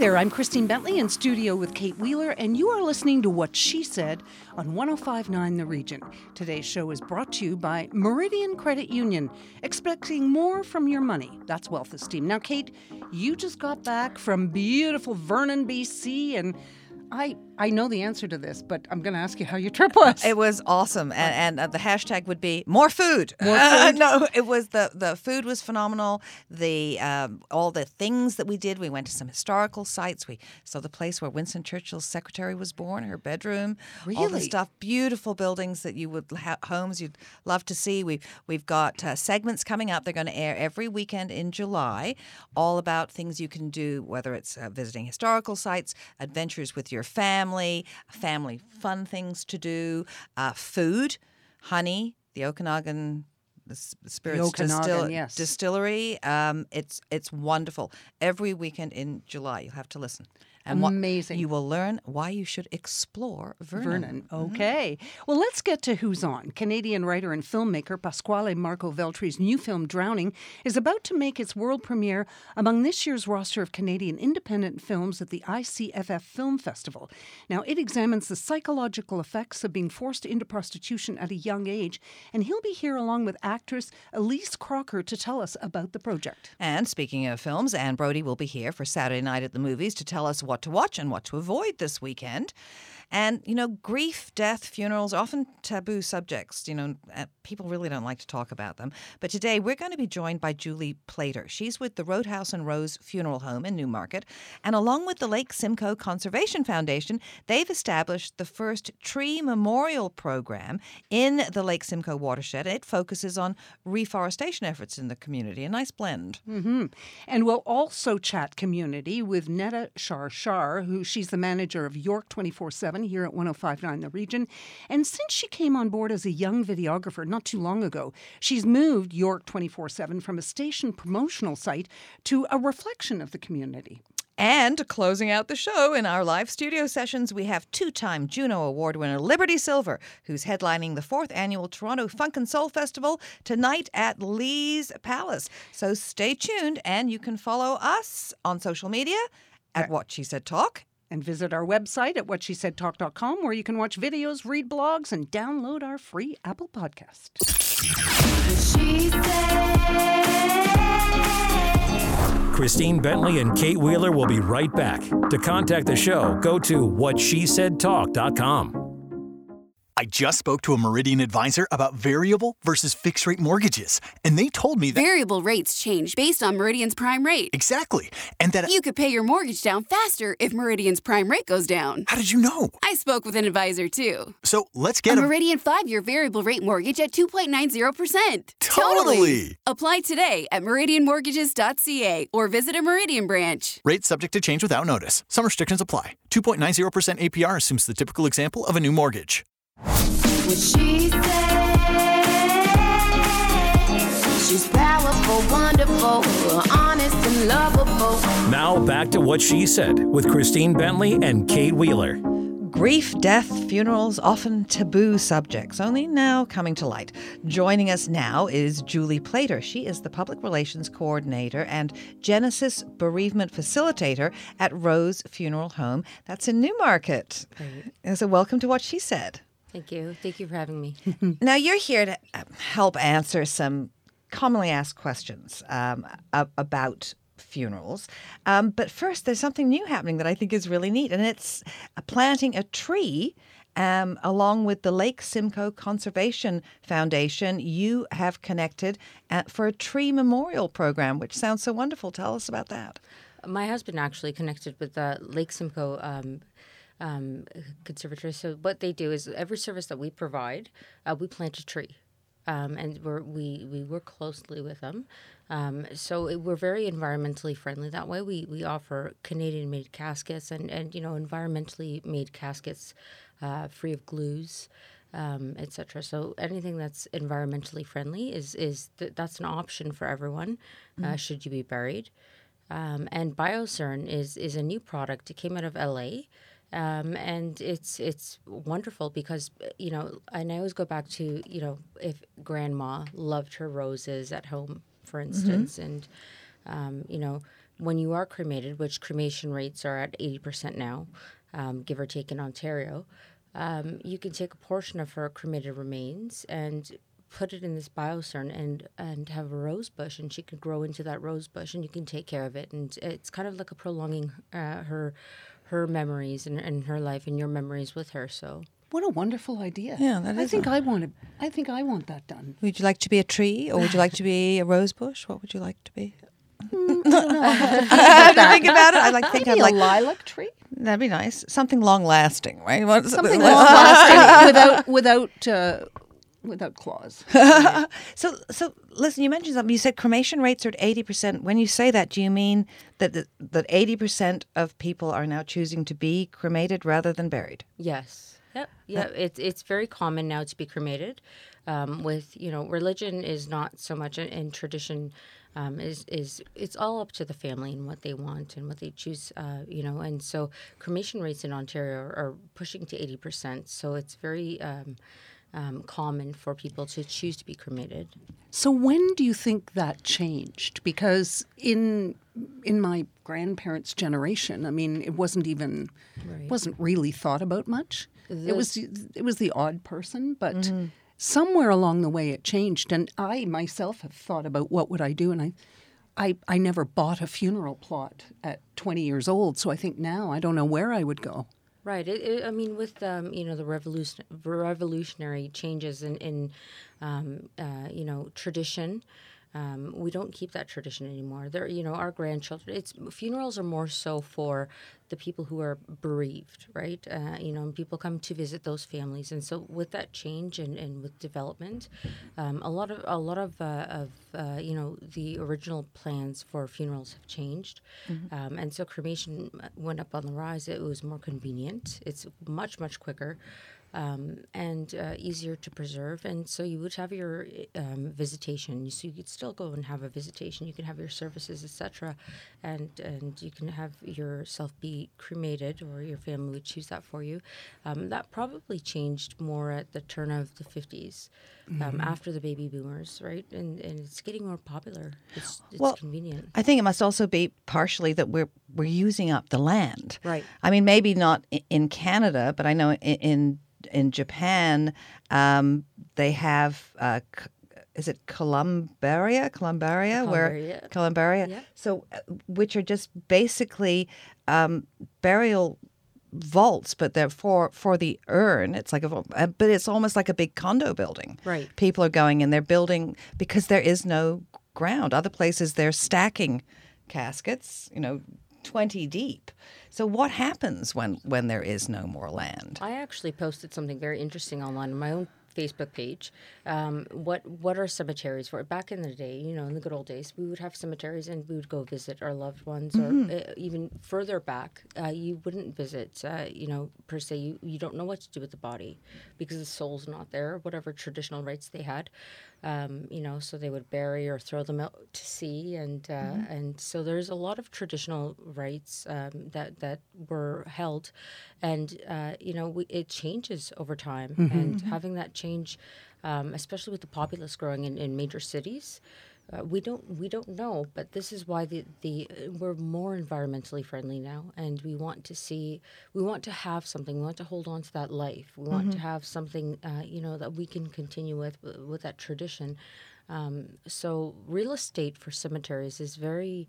there, I'm Christine Bentley in studio with Kate Wheeler, and you are listening to What She Said on 1059 The Region. Today's show is brought to you by Meridian Credit Union. Expecting more from your money. That's wealth esteem. Now, Kate, you just got back from beautiful Vernon, BC, and I I know the answer to this, but I'm going to ask you how your trip was. It was awesome, and, and uh, the hashtag would be more food. More Uh, no, it was the the food was phenomenal. The um, all the things that we did. We went to some historical sites. We saw the place where Winston Churchill's secretary was born, her bedroom. really? All the stuff, beautiful buildings that you would ha- homes you'd love to see. We've we've got uh, segments coming up. They're going to air every weekend in July, all about things you can do, whether it's uh, visiting historical sites, adventures with your family, family fun things to do, uh, food, honey, the Okanagan. Spirits Okanagan, yes. Distillery. Um, it's it's wonderful. Every weekend in July, you'll have to listen. And what- Amazing. you will learn why you should explore Vernon. Vernon. Mm-hmm. Okay. Well, let's get to who's on. Canadian writer and filmmaker Pasquale Marco Veltri's new film Drowning is about to make its world premiere among this year's roster of Canadian independent films at the ICFF Film Festival. Now, it examines the psychological effects of being forced into prostitution at a young age, and he'll be here along with actress Alys Crocker to tell us about the project. And speaking of films, Anne Brodie will be here for Saturday night at the movies to tell us what to watch and what to avoid this weekend. And, you know, grief, death, funerals, often taboo subjects. You know, uh, people really don't like to talk about them. But today we're going to be joined by Juli Playter. She's with the Roadhouse and Rose Funeral Home in Newmarket. And along with the Lake Simcoe Conservation Foundation, they've established the first tree memorial program in the Lake Simcoe watershed. It focuses on reforestation efforts in the community. A nice blend. hmm And we'll also chat community with Nedda Sarshar, who she's the manager of York 24 7 here at 1059 The Region. And since she came on board as a young videographer not too long ago, she's moved York 24 7 from a station promotional site to a reflection of the community. And closing out the show in our live studio sessions, we have two time Juno Award winner Liberty Silver, who's headlining the fourth annual Toronto Funk and Soul Festival tonight at Lee's Palace. So stay tuned, and you can follow us on social media at What She Said Talk. And visit our website at whatshesaidtalk.com where you can watch videos, read blogs, and download our free Apple podcast. Christine Bentley and Kate Wheeler will be right back. To contact the show, go to whatshesaidtalk.com. I just spoke to a Meridian advisor about variable versus fixed rate mortgages, and they told me that Variable rates change based on Meridian's prime rate. exactly, and that You could pay your mortgage down faster if Meridian's prime rate goes down. how did you know? I spoke with an advisor too. So let's A get a Meridian five year variable rate mortgage at 2.90%. Totally. Apply today at meridianmortgages.ca or visit a Meridian branch. Rates subject to change without notice. Some restrictions apply. 2.90% APR assumes the typical example of a new mortgage. What she said. She's powerful, wonderful, honest and lovable. Now back to what she said with Christine Bentley and Kate Wheeler. Grief, death, funerals, often taboo subjects, only now coming to light. Joining us now is Juli Playter. She is the Public Relations Coordinator and Genesis Bereavement Facilitator at Rose Funeral Home. That's in Newmarket. And so, welcome to What She Said. Thank you. Thank you for having me. Now, you're here to uh, help answer some commonly asked questions um, about funerals. Um, but first, there's something new happening that I think is really neat, and it's uh, planting a tree. Um, along with the Lake Simcoe Conservation Foundation, you have connected uh, for a tree memorial program, which sounds so wonderful. Tell us about that. My husband actually connected with the Lake Simcoe um, um, Conservatory. So what they do is every service that we provide, uh, we plant a tree. Um, and we're, we we work closely with them, um, so it, we're very environmentally friendly. That way, we, we offer Canadian-made caskets and, and you know environmentally made caskets, uh, free of glues, um, etc. So anything that's environmentally friendly is is th- that's an option for everyone. Uh, should you be buried? Um, and Bios Urn is is a new product. It came out of LA, Um, and it's it's wonderful because you know, and I always go back to you know, if grandma loved her roses at home, for instance, and um, you know, when you are cremated, which cremation rates are at eighty percent now, um, give or take in Ontario, um, you can take a portion of her cremated remains and put it in this Bios Urn and and have a rose bush and she can grow into that rose bush and you can take care of it. And it's kind of like a prolonging uh, her her memories and, and her life and your memories with her so What a wonderful idea. Yeah, that I is think a- I want to. I think I want that done. Would you like to be a tree or would you like to be a rose bush? What would you like to be? I have to think about it. I like think I'd like a lilac tree. that'd be nice. Something long lasting, right? What- Something long lasting without without uh, without claws. So, so listen. You mentioned something. You said cremation rates are at eighty percent. When you say that, do you mean that the, that eighty percent of people are now choosing to be cremated rather than buried? Yes. Yep. Yeah. It's it's very common now to be cremated. Um, with you know, religion is not so much, and, and tradition um, is is it's all up to the family and what they want and what they choose. Uh, you know, and so cremation rates in Ontario are, are pushing to eighty percent. So it's very um, um, common for people to choose to be cremated. So when do you think that changed? Because in in my grandparents' generation, I mean, it wasn't even wasn't really thought about much. it was it was the odd person, but somewhere along the way it changed. And I myself have thought about what would I do, and I. I, I never bought a funeral plot at 20 years old, so I think now I don't know where I would go. Right. It, it, I mean, with um, you know the revolution, revolutionary changes in, in um, uh, you know tradition, um, we don't keep that tradition anymore. There, you know, our grandchildren. It's funerals are more so for the people who are bereaved, right? Uh, you know, and people come to visit those families, and so with that change and, and with development, um, a lot of a lot of, uh, of uh, you know the original plans for funerals have changed, um, and so cremation went up on the rise. It was more convenient. It's much much quicker. Um, and uh, easier to preserve, and so you would have your um, visitation. So you could still go and have a visitation. You can have your services, etc., and and you can have yourself be cremated, or your family would choose that for you. Um, that probably changed more at the turn of the 50s, um, after the baby boomers, right? And and it's getting more popular. It's, it's Well, convenient. I think it must also be partially that we're we're using up the land. Right. I mean, maybe not in Canada, but I know in in, in Japan um, they have. Uh, is it Columbaria? Columbaria, where Columbaria. Columbaria? Yeah. So, uh, which are just basically um, burial vaults, but they're for for the urn. It's like a, but it's almost like a big condo building. Right. People are going in. they're building because there is no ground. Other places they're stacking caskets. You know. 20 deep. So what happens when when there is no more land? I actually posted something very interesting online on my own Facebook page. Um, what what are cemeteries for? Back in the day, you know, in the good old days, we would have cemeteries and we would go visit our loved ones, or uh, even further back, uh, you wouldn't visit. Uh, you know, per se, you, you don't know what to do with the body because the soul's not there. Whatever traditional rites they had, um, you know, so they would bury or throw them out to sea, and uh, and so there's a lot of traditional rites um, that that were held, and uh, you know, we, it changes over time, and having that change, um, especially with the populace growing in, in major cities. Uh, we don't we don't know, but this is why the the uh, we're more environmentally friendly now, and we want to see we want to have something. We want to hold on to that life. We want to have something uh, you know that we can continue with with that tradition. Um, so real estate for cemeteries is very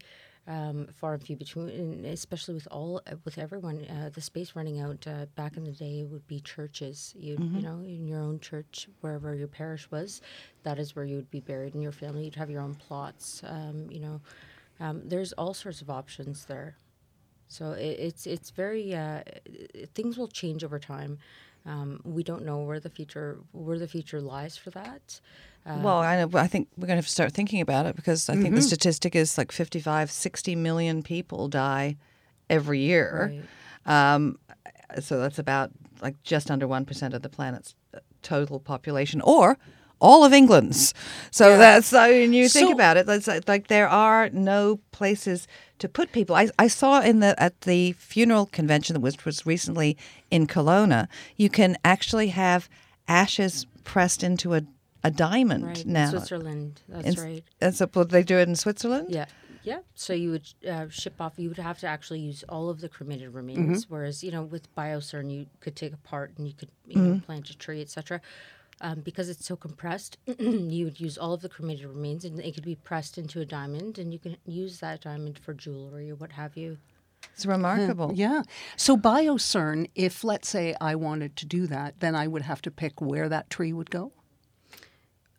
um, far and few between, and especially with all with everyone. Uh, the space running out. Uh, back in the day, it would be churches. You you know, in your own church, wherever your parish was, that is where you would be buried. In your family, you'd have your own plots. Um, you know, um, there's all sorts of options there. So it, it's it's very uh, things will change over time. Um, we don't know where the future where the future lies for that. Uh, Well, I, I think we're going to have to start thinking about it because I think the statistic is like 55, 60 million people die every year. Um, so that's about like just under 1% of the planet's uh, total population. Or all of England's. So that's I mean, you think So- about it. It's like, like there are no places to put people. I, I saw in the at the funeral convention that was was recently in Kelowna, you can actually have ashes pressed into a a diamond Right. now. In Switzerland. That's In- right. And so they do it in Switzerland? Yeah. Yeah. So you would uh, ship off. You would have to actually use all of the cremated remains. Whereas you know with Bios Urn you could take apart and you could you know, plant a tree, etc. Um, because it's so compressed, you would use all of the cremated remains, and it could be pressed into a diamond, and you can use that diamond for jewelry or what have you. It's remarkable. Yeah. So Bios Urn, if let's say I wanted to do that, then I would have to pick where that tree would go.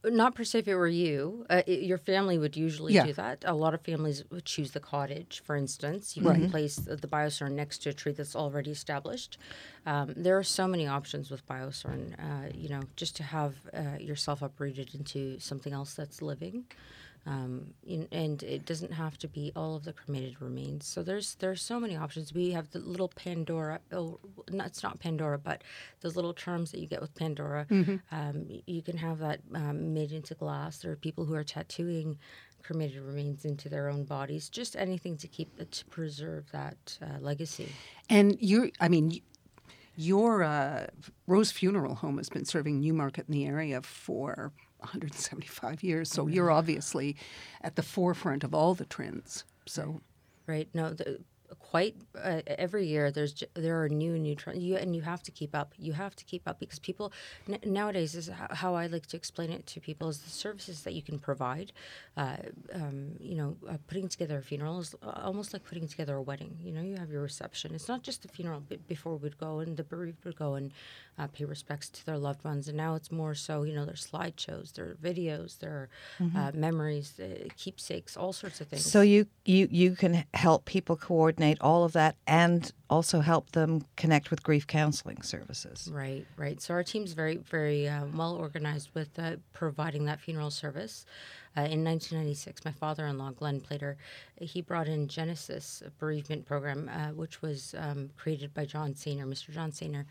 Not per se if it were you. Uh, it, your family would usually Yeah. do that. A lot of families would choose the cottage, for instance. You can place the, the Bios Urn next to a tree that's already established. Um, there are so many options with Bios Urn, uh, you know, just to have uh, yourself uprooted into something else that's living. Um, and it doesn't have to be all of the cremated remains. So there's there's so many options. We have the little Pandora. Oh, no, it's not Pandora, but those little charms that you get with Pandora. Um, you can have that um, made into glass. There are people who are tattooing cremated remains into their own bodies. Just anything to keep to preserve that uh, legacy. And you're, I mean, your uh, Rose Funeral Home has been serving Newmarket in the area for 175 years. So you're obviously at the forefront of all the trends. So Right. No, the, quite uh, every year there's there are new new trends you, and you have to keep up you have to keep up because people n- nowadays is how i like to explain it to people is the services that you can provide uh, um, you know uh, putting together a funeral is almost like putting together a wedding you know you have your reception. It's not just the funeral b- before we'd go and the bereaved would go and uh, pay respects to their loved ones and now it's more so you know there's slideshows there are videos there are uh, memories uh, keepsakes all sorts of things. So you, you you can help people coordinate all of that and also help them connect with grief counseling services. Right, right. So our team's very, very uh, well organized with uh, providing that funeral service. Uh, in 1996, my father-in-law, Glenn Playter, he brought in Genesis bereavement program, uh, which was um, created by John Sainer, Mr. John Sainer,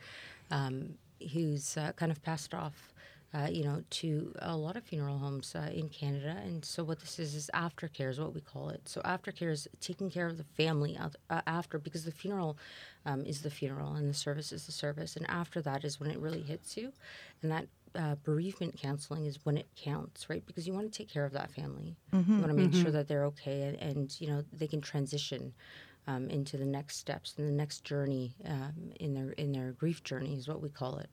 um, who's uh, kind of passed off. Uh, you know, to a lot of funeral homes uh, in Canada, and so what this is is aftercare is what we call it. So aftercare is taking care of the family out- uh, after, because the funeral um, is the funeral and the service is the service, and after that is when it really hits you, and that uh, bereavement counseling is when it counts, right? Because you want to take care of that family, you want to make sure that they're okay, and, and you know they can transition. Um, into the next steps and the next journey um, in their in their grief journey is what we call it.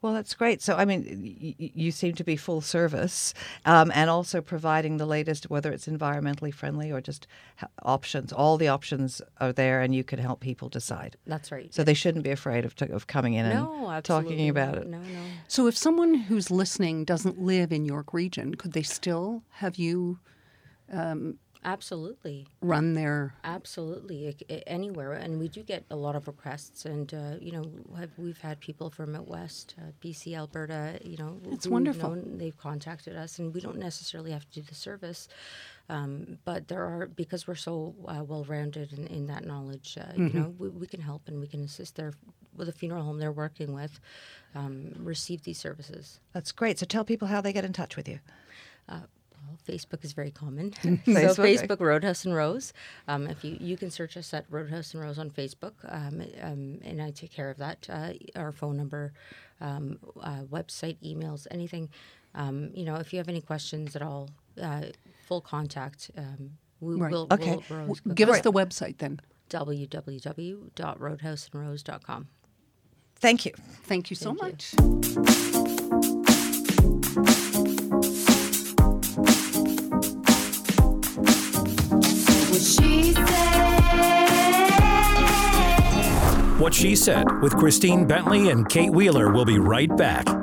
Well, that's great. So, I mean, y- y- you seem to be full service um, and also providing the latest, whether it's environmentally friendly or just h- options. All the options are there, and you can help people decide. That's right. So they shouldn't be afraid of, t- of coming in no, and absolutely talking about not. it. No, no. So, if someone who's listening doesn't live in York Region, could they still have you Absolutely. run their? Absolutely, anywhere, and we do get a lot of requests, and uh, you know, have, we've had people from out west, uh, BC, Alberta, you know, It's wonderful. they've contacted us, and we don't necessarily have to do the service, um, but there are because we're so uh, well rounded in, in that knowledge, uh, Mm-hmm. you know, we, we can help and we can assist their with a funeral home they're working with, um, receive these services. That's great. So tell people how they get in touch with you. Well, Facebook is very common. Facebook, so okay. Facebook Roadhouse and Rose. Um, if you you can search us at Roadhouse and Rose on Facebook, um, um, and I take care of that. Uh, our phone number, um, uh, website, emails, anything. Um, you know, if you have any questions at all, uh, full contact. Um, we Right. will. Okay. We'll, always Give us the website then. www.roadhouseandrose.com. Thank you. Thank you so Thank much. What What She Said with Christine Bentley and Kate Wheeler will be right back.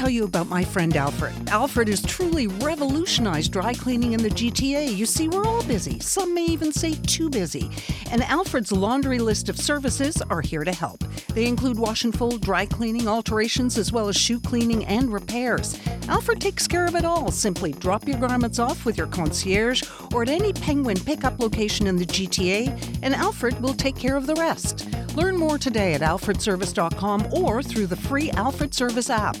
Tell you about my friend Alfred. Alfred has truly revolutionized dry cleaning in the GTA. You see, we're all busy. Some may even say too busy. And Alfred's laundry list of services are here to help. They include wash and fold, dry cleaning, alterations, as well as shoe cleaning and repairs. Alfred takes care of it all. Simply drop your garments off with your concierge or at any Penguin pickup location in the GTA, and Alfred will take care of the rest. Learn more today at alfredservice.com or through the free Alfred Service app.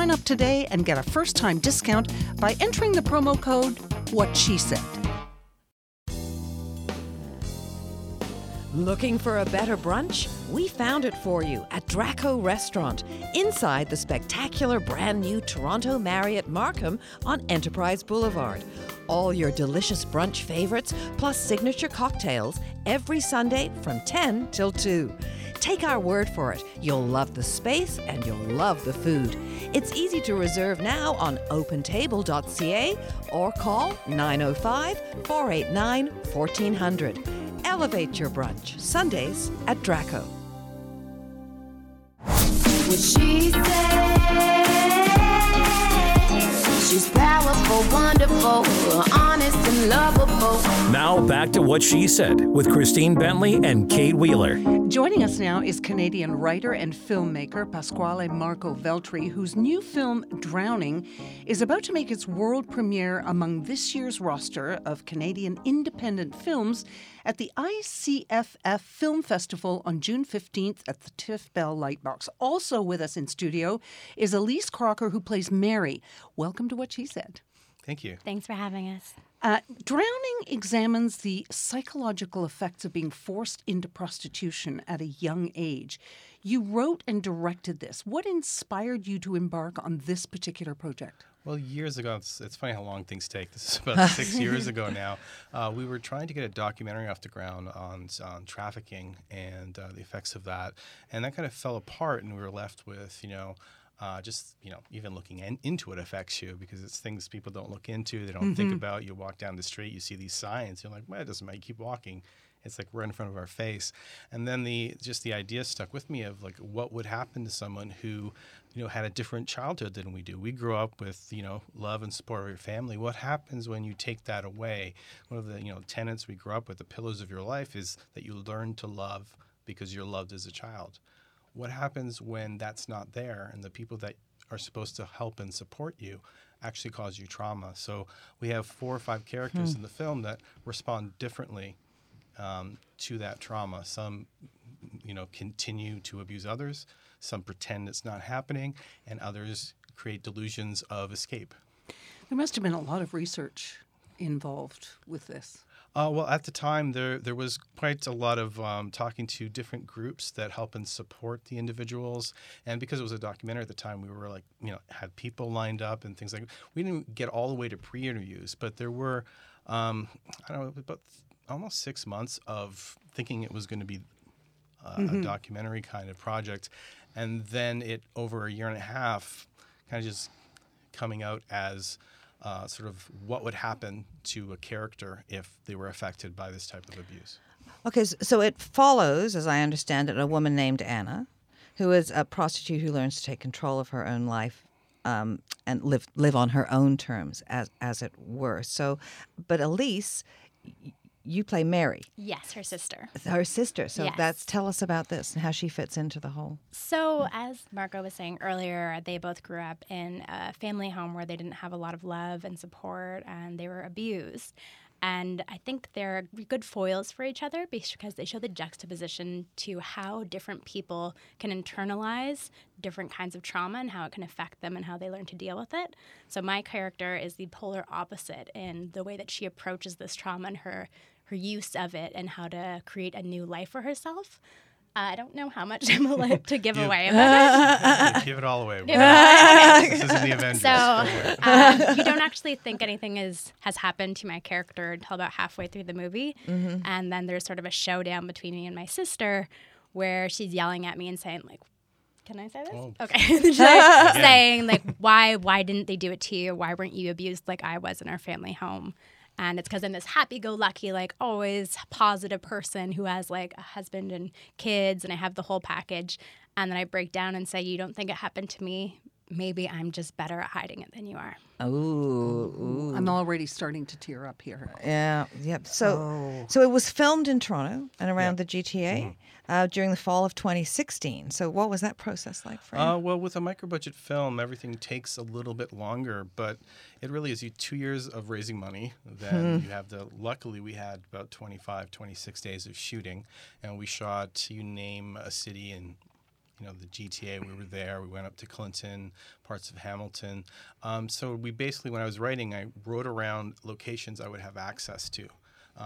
Sign up today and get a first time discount by entering the promo code What She Said. Looking for a better brunch? We found it for you at Draco Restaurant, inside the spectacular brand new Toronto Marriott Markham on Enterprise Boulevard. All your delicious brunch favorites, plus signature cocktails, every Sunday from 10 till 2. Take our word for it, you'll love the space and you'll love the food. It's easy to reserve now on opentable.ca or call 905 489 1400. Elevate your brunch, Sundays at Draco. What she said. She's powerful, wonderful, honest and lovable. Now back to what she said with Christine Bentley and Kate Wheeler. Joining us now is Canadian writer and filmmaker Pasquale Marco Veltri, whose new film, Drowning, is about to make its world premiere among this year's roster of Canadian independent films at the ICFF Film Festival on June 15th at the Tiff Bell Lightbox. Also with us in studio is Alys Crocker, who plays Mary. Welcome to What She Said. Thank you. Thanks for having us. Uh, Drowning examines the psychological effects of being forced into prostitution at a young age. You wrote and directed this. What inspired you to embark on this particular project? Well, years ago, it's, it's funny how long things take. This is about six years ago now. Uh, we were trying to get a documentary off the ground on, on trafficking and uh, the effects of that. And that kind of fell apart, and we were left with, you know, uh, just you know, even looking in, into it affects you because it's things people don't look into. They don't think about. You walk down the street, you see these signs. You're like, well, it doesn't matter. You keep walking. It's like right in front of our face. And then the just the idea stuck with me of like what would happen to someone who, you know, had a different childhood than we do. We grew up with you know love and support of your family. What happens when you take that away? One of the you know tenets we grew up with, the pillars of your life, is that you learn to love because you're loved as a child what happens when that's not there and the people that are supposed to help and support you actually cause you trauma so we have four or five characters hmm. in the film that respond differently um, to that trauma some you know continue to abuse others some pretend it's not happening and others create delusions of escape There must have been a lot of research involved with this. Uh, well, at the time, there there was quite a lot of um, talking to different groups that help and support the individuals, and because it was a documentary at the time, we were like, you know, had people lined up and things like. We didn't get all the way to pre-interviews, but there were, um, I don't know, about almost six months of thinking it was going to be uh, a documentary kind of project, and then it over a year and a half, kind of just coming out as uh, sort of what would happen to a character if they were affected by this type of abuse. Okay, so it follows, as I understand it, a woman named Anna, who is a prostitute who learns to take control of her own life um, and live live on her own terms, as as it were. So, but Alys, you play Mary, Yes, her sister. her sister. So Yes. that's tell us about this and how she fits into the whole. So, as Marco was saying earlier, they both grew up in a family home where they didn't have a lot of love and support and they were abused. And I think they're good foils for each other because they show the juxtaposition to how different people can internalize different kinds of trauma and how it can affect them and how they learn to deal with it. So my character is the polar opposite in the way that she approaches this trauma and her her use of it and how to create a new life for herself. I don't know how much I'm allowed to give away about it. Give it all away. Give it all this isn't the Avengers. So um, you don't actually think anything is has happened to my character until about halfway through the movie, and then there's sort of a showdown between me and my sister, where she's yelling at me and saying like. Can I say this? Oh. Okay. Saying like, why, why didn't they do it to you? Why weren't you abused like I was in our family home? And it's because I'm this happy-go-lucky, like always positive person who has like a husband and kids, and I have the whole package. And then I break down and say, "You don't think it happened to me maybe I'm just better at hiding it than you are. Ooh, I'm already starting to tear up here. Yeah, yep. So, Oh. so it was filmed in Toronto and around the GTA Mm-hmm. Uh, during the fall of 2016. So, what was that process like for you? Uh, well, with a micro budget film, everything takes a little bit longer, but it really is you two years of raising money. Then you have the, luckily, we had about 25, 26 days of shooting, and we shot, you name a city in you know the GTA. We were there. We went up to Clinton, parts of Hamilton. Um, so we basically, when I was writing, I wrote around locations I would have access to.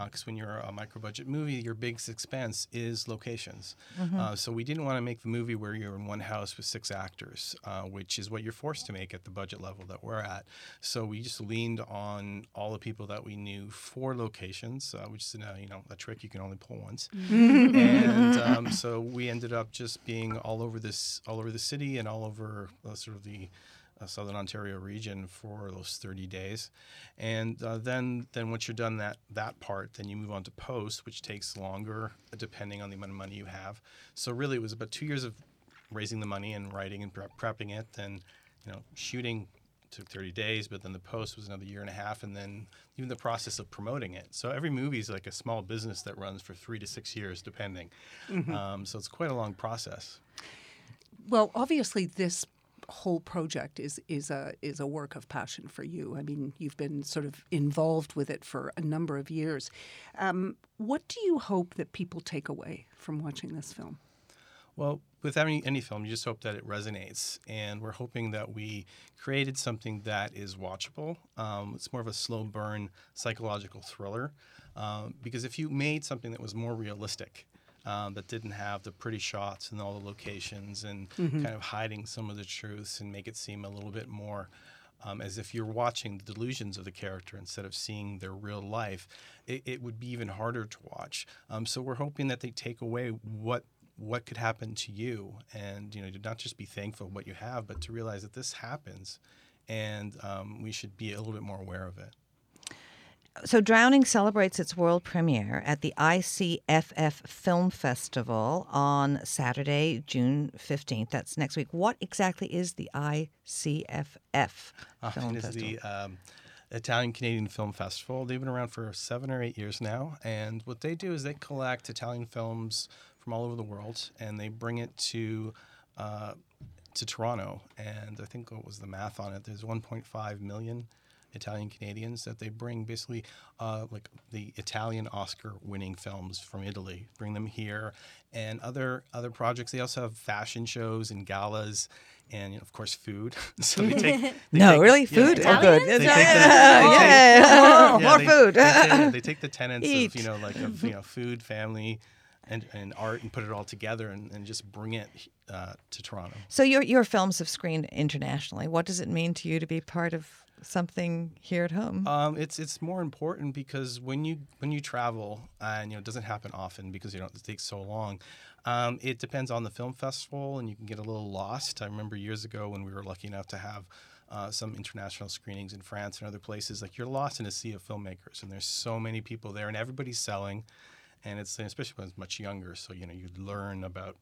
Because when you're a micro budget movie, your biggest expense is locations. Uh, so we didn't want to make the movie where you're in one house with six actors, uh, which is what you're forced to make at the budget level that we're at. So we just leaned on all the people that we knew for locations, uh, which is uh, you know a trick you can only pull once and um, so we ended up just being all over this, all over the city, and all over uh, sort of the uh, southern Ontario region for those 30 days, and uh, then then once you're done that that part, then you move on to post, which takes longer uh, depending on the amount of money you have. So really, it was about two years of raising the money and writing and prepping it, then you know shooting took 30 days, but then the post was another year and a half, and then even the process of promoting it. So every movie is like a small business that runs for three to six years, depending. Um, so it's quite a long process. Well, obviously, this whole project is is a is a work of passion for you. I mean, you've been sort of involved with it for a number of years. Um, what do you hope that people take away from watching this film? Well, with any, any film, you just hope that it resonates. And we're hoping that we created something that is watchable. Um, it's more of a slow burn psychological thriller. Um, because if you made something that was more realistic, um, that didn't have the pretty shots and all the locations and kind of hiding some of the truths and make it seem a little bit more um, as if you're watching the delusions of the character instead of seeing their real life, it, it would be even harder to watch. Um, so we're hoping that they take away what what could happen to you, and you know, to not just be thankful what you have, but to realize that this happens, and um, we should be a little bit more aware of it. So, Drowning celebrates its world premiere at the ICFF Film Festival on Saturday, June 15th. That's next week. What exactly is the ICFF Uh, Film Festival? the um, Italian Canadian Film Festival. They've been around for seven or eight years now, and what they do is they collect Italian films from all over the world, and they bring it to uh, to Toronto. And I think what was the math on it? There's 1.5 million Italian Canadians that they bring, basically uh, like the Italian Oscar-winning films from Italy, bring them here, and other other projects. They also have fashion shows and galas. And you know, of course, food. so they take they no, take- really? Food? yeah. Oh, good. They take the- yeah, take- yeah. yeah, More food. They take, they take the tenets Eat. of you know like of you know food, family, and, and art, and put it all together, and, and just bring it uh, to Toronto. So, your, your films have screened internationally. What does it mean to you to be part of something here at home? Um, it's it's more important because when you when you travel, and you know it doesn't happen often because you know it takes so long. Um, it depends on the film festival, and you can get a little lost. I remember years ago when we were lucky enough to have uh, some international screenings in France and other places. Like you're lost in a sea of filmmakers, and there's so many people there, and everybody's selling. And it's especially when it's much younger, so you know you learn about.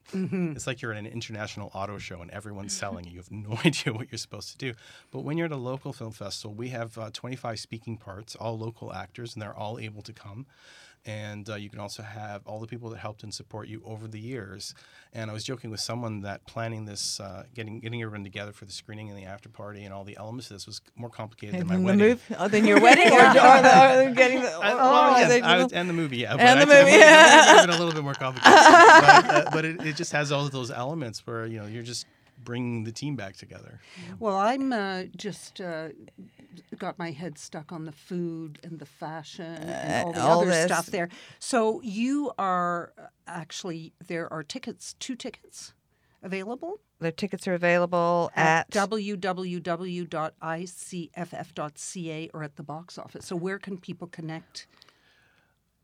It's like you're at an international auto show and everyone's selling. You have no idea what you're supposed to do. But when you're at a local film festival, we have uh, 25 speaking parts, all local actors, and they're all able to come. And uh, you can also have all the people that helped and support you over the years. And I was joking with someone that planning this, uh, getting getting everyone together for the screening and the after party and all the elements of this was more complicated than my And the wedding. move? Oh, then your wedding, or, or, the, or getting the, I- well, or yeah, the- I was- and the movie, yeah. And the movie, the yeah. movie been a little bit more complicated. but uh, but it, it just has all of those elements where you know you're just bringing the team back together. Well, I'm uh, just uh, got my head stuck on the food and the fashion and all the all other this. stuff there. So you are uh, actually there are tickets, two tickets available the tickets are available at, at, www.icff.ca or at the box office. So where can people connect?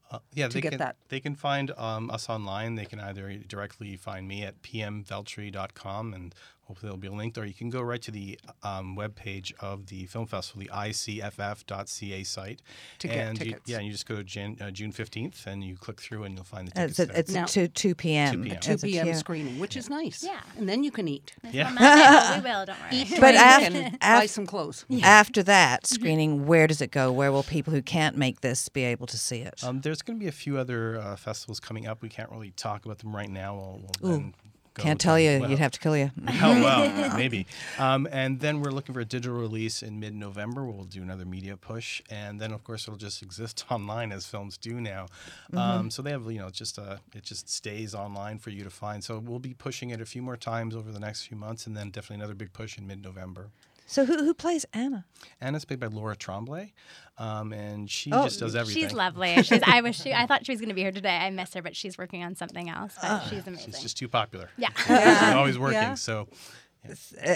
Uh, yeah, to they get can that. they can find um, us online. They can either directly find me at pmveltri.com and hopefully it'll be linked, or you can go right to the um, webpage of the film festival, the icff.ca site. To get and you- tickets. yeah, and you just go to Jan, uh, June 15th and you click through and you'll find the Uh, tickets. It's, a, there. it's Now- 2, 2 p.m. 2 p.m. 2 It's a p.m. two- screening, which is nice. Yeah. And then you can eat. yeah. Well, we will, don't worry. Eat, But drink, af- and buy some clothes. After that screening, where does it go? Where will people who can't make this be able to see it? Um, there's going to be a few other uh, festivals coming up. We can't really talk about them right now. We'll, we'll then go Can't tell you. well, You'd have to kill you. Oh well, maybe. Um, and then we're looking for a digital release in mid-November. We'll do another media push, and then of course it'll just exist online as films do now. Um, so they have, you know, just uh, it just stays online for you to find. So we'll be pushing it a few more times over the next few months, and then definitely another big push in mid-November. So who who plays Anna? Anna's played by Laura Tremblay, um, and she Oh, just does everything. She's lovely. She's, I wish she, I thought she was going to be here today. I miss her, but she's working on something else. But she's amazing. She's just too popular. Yeah. She's always working. Yeah. So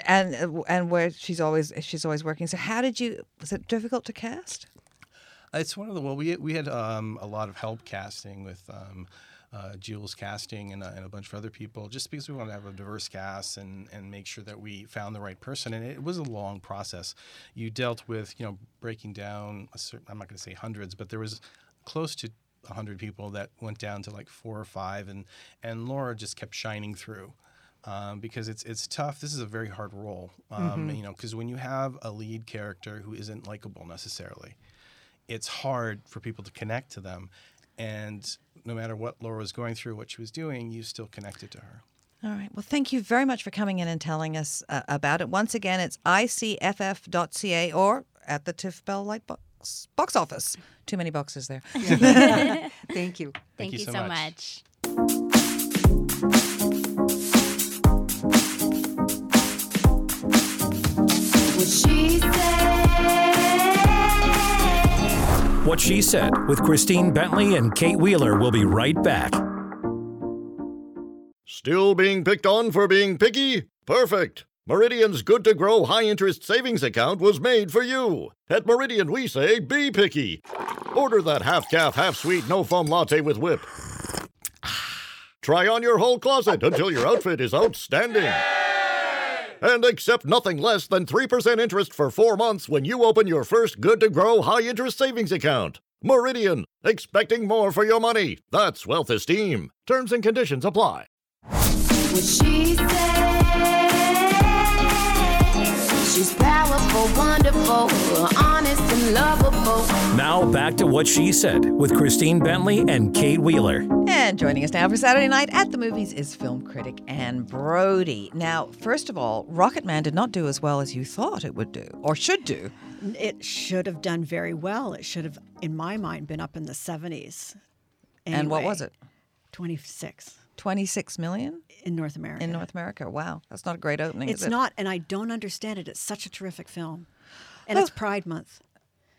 And uh, and where she's always she's always working. So how did you? Was it difficult to cast? It's one of the well, we we had um, a lot of help casting with um, uh, Jules casting and, uh, and a bunch of other people, just because we wanted to have a diverse cast and and make sure that we found the right person. And it was a long process. You dealt with you know breaking down. A certain, I'm not going to say hundreds, but there was close to 100 people that went down to like four or five, and and Laura just kept shining through. Um, because it's it's tough. This is a very hard role, um, you know. Because when you have a lead character who isn't likable necessarily, it's hard for people to connect to them. And no matter what Laura was going through, what she was doing, you still connected to her. All right. Well, thank you very much for coming in and telling us uh, about it. Once again, it's icff.ca or at the Tiff Bell Light Box box office. Too many boxes there. Thank you. Thank, you you so so much. much. What She Said with Christine Bentley and Kate Wheeler will be right back. Still being picked on for being picky? Perfect. Meridian's good to grow high interest savings account was made for you. At Meridian, we say be picky. Order that half calf, half sweet, no foam latte with whip. Try on your whole closet until your outfit is outstanding. And accept nothing less than 3% interest for four months when you open your first good to grow high interest savings account. Meridian, expecting more for your money. That's wealth esteem. Terms and conditions apply. What she said. She's powerful, wonderful, honest and lovable. Now back to What She Said with Christine Bentley and Kate Wheeler. And joining us now for Saturday night at the movies is film critic Anne Brodie. Now, first of all, Rocket Man did not do as well as you thought it would do, or should do. It should have done very well. It should have, in my mind, been up in the 70s. And what was it? 26 26 million in North America. in North America. Wow, that's not a great opening. It's is it? not, and I don't understand it. It's such a terrific film. And it's Pride Month,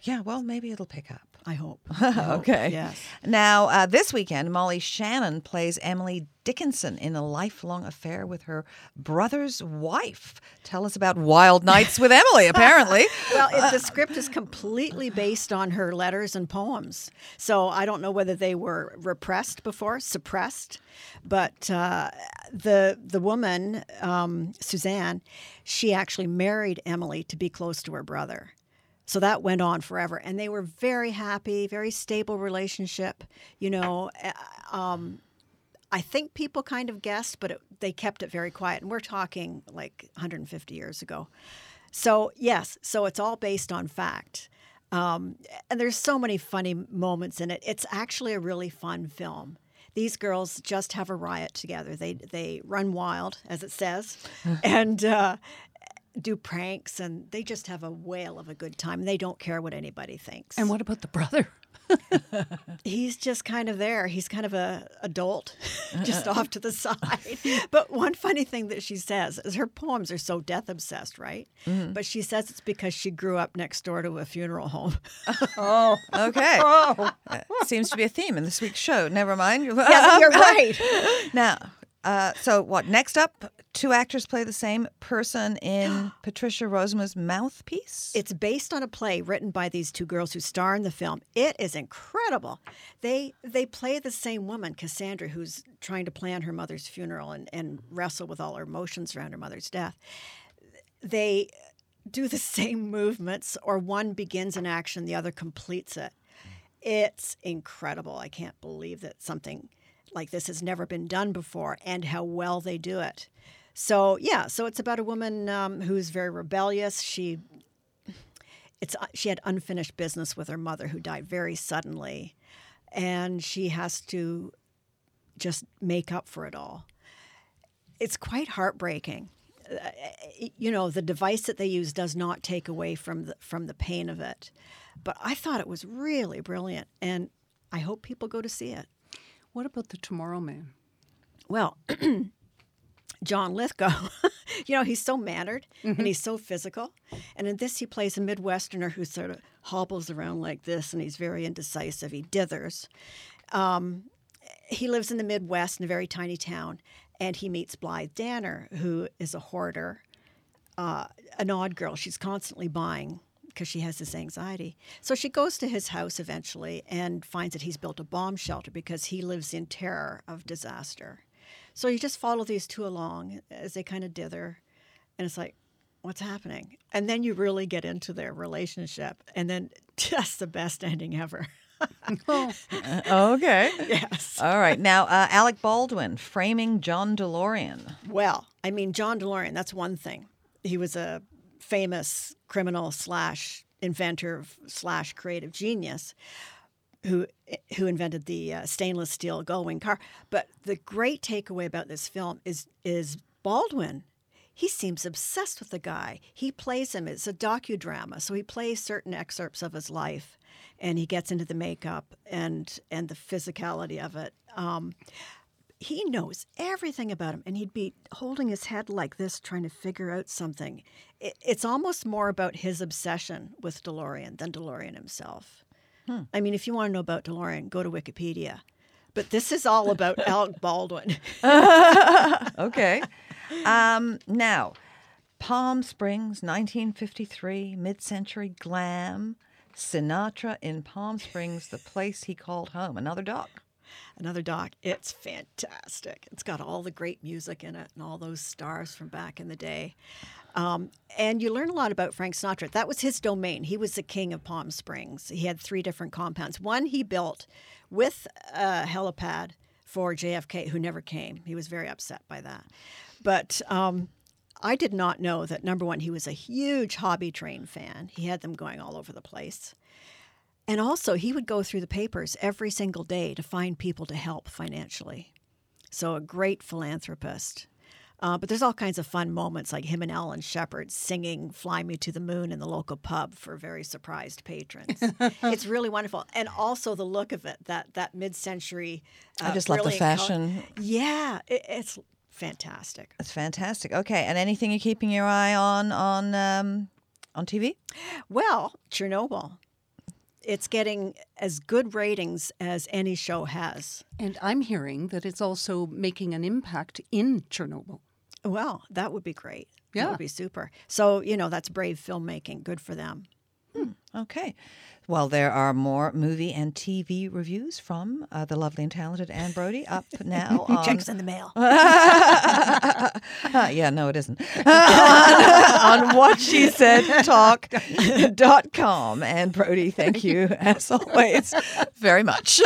Yeah, well, maybe it'll pick up. I hope. I hope. okay. Yes. Now, uh, this weekend, Molly Shannon plays Emily Dickinson in a lifelong affair with her brother's wife. Tell us about Wild Nights with Emily, apparently. well, it, the script is completely based on her letters and poems. So I don't know whether they were repressed before, suppressed, but uh, the the woman um, Suzanne, she actually married Emily to be close to her brother. So that went on forever, and they were very happy, very stable relationship. You know, uh, um, I think people kind of guessed, but it, they kept it very quiet. And we're talking like 150 years ago. So, yes, so it's all based on fact. Um, and there's so many funny moments in it. It's actually a really fun film. These girls just have a riot together. They they run wild, as it says, and uh, do pranks, and they just have a whale of a good time. They don't care what anybody thinks. And what about the brother? He's just kind of there. He's kind of a adult, just off to the side. But one funny thing that she says is her poems are so death obsessed, right? Mm-hmm. But she says it's because she grew up next door to a funeral home. Oh, Okay. oh. Seems to be a theme in this week's show. Never mind. yeah, you're right. Now, Uh, so what? Next up, two actors play the same person in Patricia Rozema's Mouthpiece. It's based on a play written by these two girls who star in the film. It is incredible. They they play the same woman, Cassandra, who's trying to plan her mother's funeral and, and wrestle with all her emotions around her mother's death. They do the same movements, or one begins an action, the other completes it. It's incredible. I can't believe that something like this has never been done before and how well they do it. So, yeah, so it's about a woman um, who's very rebellious. She it's uh, she had unfinished business with her mother who died very suddenly and she has to just make up for it all. It's quite heartbreaking. Uh, you know, the device that they use does not take away from the from the pain of it. But I thought it was really brilliant and I hope people go to see it. What about the Tomorrow Man? Well, John Lithgow, you know, he's so mannered and he's so physical. And in this, he plays a Midwesterner who sort of hobbles around like this and he's very indecisive. He dithers. Um, he lives in the Midwest in a very tiny town and he meets Blythe Danner, who is a hoarder, uh, an odd girl. She's constantly buying because she has this anxiety. So she goes to his house eventually and finds that he's built a bomb shelter because he lives in terror of disaster. So you just follow these two along as they kind of dither, and it's like, what's happening? And then you really get into their relationship, and then just the best ending ever. Uh, okay. Yes. All right. Now, uh, Alec Baldwin framing John DeLorean. Well, I mean, John DeLorean, that's one thing. He was a famous criminal slash inventor slash creative genius who who invented the uh, stainless steel Gullwing car. But the great takeaway about this film is is Baldwin. He seems obsessed with the guy. He plays him. It's a docudrama, so he plays certain excerpts of his life, and he gets into the makeup and and the physicality of it. Um, he knows everything about him, and he'd be holding his head like this, trying to figure out something. It, it's almost more about his obsession with DeLorean than DeLorean himself. I mean, if you want to know about DeLorean, go to Wikipedia. But this is all about Alec Baldwin. okay. Um, now, Palm Springs, 1953, mid century glam. Sinatra in Palm Springs, the place he called home. Another doc. Another doc. It's fantastic. It's got all the great music in it and all those stars from back in the day. Um, and you learn a lot about Frank Sinatra. That was his domain. He was the king of Palm Springs. He had three different compounds. One he built with a helipad for JFK, who never came. He was very upset by that. But um, I did not know that number one, he was a huge hobby train fan. He had them going all over the place. And also, he would go through the papers every single day to find people to help financially. So, a great philanthropist. Uh, but there's all kinds of fun moments, like him and Alan Shepard singing "Fly Me to the Moon" in the local pub for very surprised patrons. it's really wonderful, and also the look of it that that mid-century. Uh, I just love the fashion. yeah, it, it's fantastic. It's fantastic. Okay, and anything you're keeping your eye on on um, on TV? Well, Chernobyl. It's getting as good ratings as any show has. And I'm hearing that it's also making an impact in Chernobyl. Well, that would be great. Yeah. That would be super. So, you know, that's brave filmmaking. Good for them. Okay. Well, there are more movie and TV reviews from uh, the lovely and talented Anne Brodie up now. On, Checks in the mail. Uh, yeah, no, it isn't. on, on what she said talk.com. Anne Brodie, thank you as always very much.